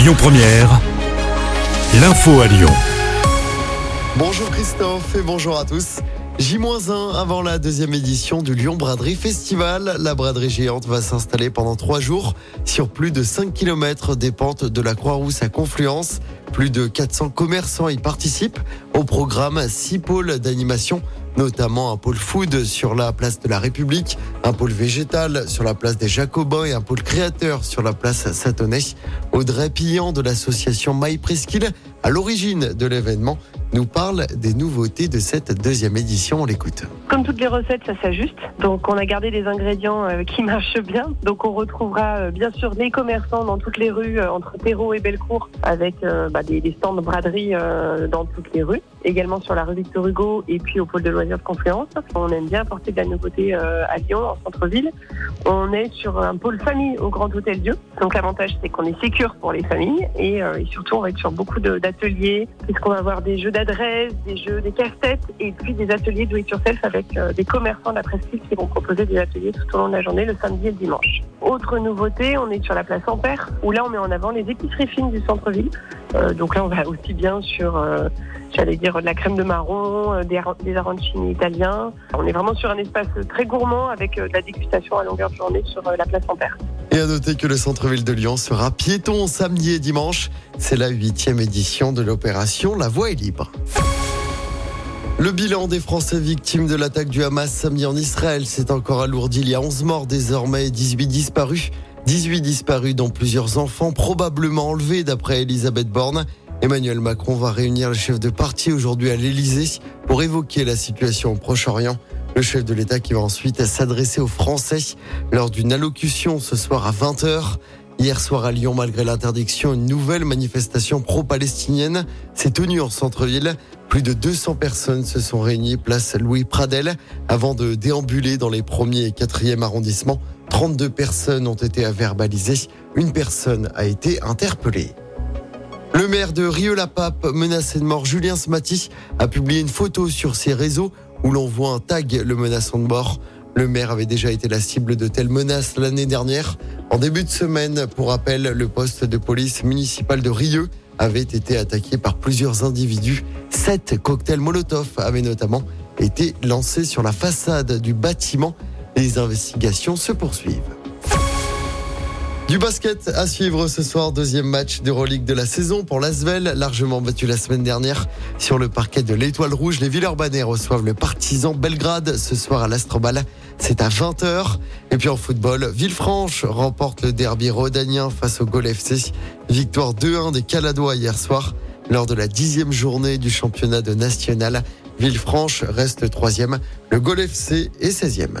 Lyon Première, l'info à Lyon. Bonjour Christophe et bonjour à tous. J-1 avant la deuxième édition du Lyon Braderie Festival. La braderie géante va s'installer pendant trois jours sur plus de 5 km des pentes de la Croix-Rousse à Confluence. Plus de 400 commerçants y participent. Au programme, six pôles d'animation notamment un pôle food sur la place de la République, un pôle végétal sur la place des Jacobins et un pôle créateur sur la place Satonnet. Audrey Pillan de l'association My Presqu'île, à l'origine de l'événement, nous parle des nouveautés de cette deuxième édition. On l'écoute. Comme toutes les recettes, ça s'ajuste. Donc on a gardé des ingrédients euh, qui marchent bien. Donc on retrouvera euh, bien sûr des commerçants dans toutes les rues euh, entre Terreau et Bellecour avec bah, des, stands de braderie dans toutes les rues. Également sur la rue Victor Hugo et puis au pôle de loisirs de Confluence. On aime bien apporter de la nouveauté à Lyon, en centre-ville. On est sur un pôle famille au Grand Hôtel Dieu. Donc l'avantage c'est qu'on est sécure pour les familles et, et, surtout on va être sur beaucoup d'ateliers puisqu'on va avoir des jeux d'adresse, des jeux, des casse-têtes et puis des ateliers do it yourself avec euh, des commerçants de la presqu'île qui vont proposer des ateliers tout au long de la journée, le samedi et le dimanche. Autre nouveauté, on est sur la place Ampère où là on met en avant les épiceries fines du centre-ville. Euh, donc là on va aussi bien sur euh, j'allais dire de la crème de marron, des, des arancini italiens. On est vraiment sur un espace très gourmand avec de la dégustation à longueur de journée sur la place Ampère. Et à noter que le centre-ville de Lyon sera piéton samedi et dimanche. C'est la huitième édition de l'opération La Voie est libre. Le bilan des Français victimes de l'attaque du Hamas samedi en Israël s'est encore alourdi. Il y a 11 morts désormais 18 disparus. 18 disparus dont plusieurs enfants probablement enlevés d'après Elisabeth Borne. Emmanuel Macron va réunir le chef de parti aujourd'hui à l'Elysée pour évoquer la situation au Proche-Orient. Le chef de l'État qui va ensuite s'adresser aux Français lors d'une allocution ce soir à 20h. Hier soir à Lyon, malgré l'interdiction, une nouvelle manifestation pro-palestinienne s'est tenue en centre-ville. Plus de 200 personnes se sont réunies place Louis Pradel avant de déambuler dans les premiers et quatrièmes arrondissements. 32 personnes ont été verbalisées. Une personne a été interpellée. Le maire de Rieux-la-Pape, menacé de mort, Julien Smati, a publié une photo sur ses réseaux où l'on voit un tag le menaçant de mort. Le maire avait déjà été la cible de telles menaces l'année dernière. En début de semaine, pour rappel, le poste de police municipal de Rieux avait été attaqué par plusieurs individus. Sept cocktails Molotov avaient notamment été lancés sur la façade du bâtiment. Les investigations se poursuivent. Du basket à suivre ce soir, deuxième match d'Euroleague de la saison pour l'Asvel, largement battu la semaine dernière sur le parquet de l'Étoile Rouge. Les Villeurbanais reçoivent le partisan Belgrade ce soir à l'Astrobal. C'est à 20h. Et puis en football, Villefranche remporte le derby rhodanien face au Gol. Victoire 2-1 des Caladois hier soir lors de la dixième journée du championnat de national. Villefranche reste troisième, le Gol est 16e.